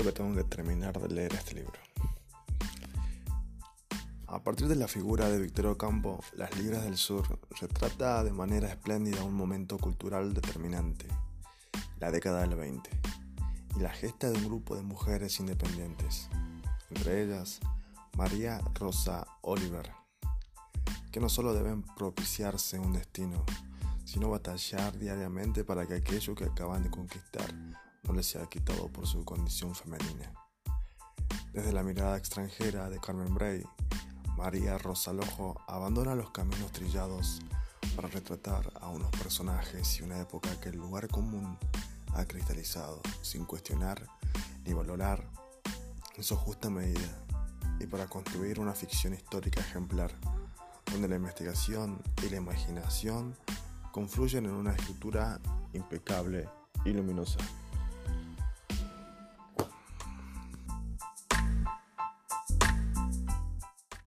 que tengo que terminar de leer este libro. A partir de la figura de Victorio Campo, Las Libras del Sur retrata de manera espléndida un momento cultural determinante, la década del 20, y la gesta de un grupo de mujeres independientes, entre ellas María Rosa Oliver, que no solo deben propiciarse un destino, sino batallar diariamente para que aquello que acaban de conquistar no les sea quitado por su condición femenina. Desde la mirada extranjera de Carmen Bray, María Rosalojo abandona los caminos trillados para retratar a unos personajes y una época que el lugar común ha cristalizado, sin cuestionar ni valorar en su justa medida, y para construir una ficción histórica ejemplar, donde la investigación y la imaginación confluyen en una escritura impecable y luminosa.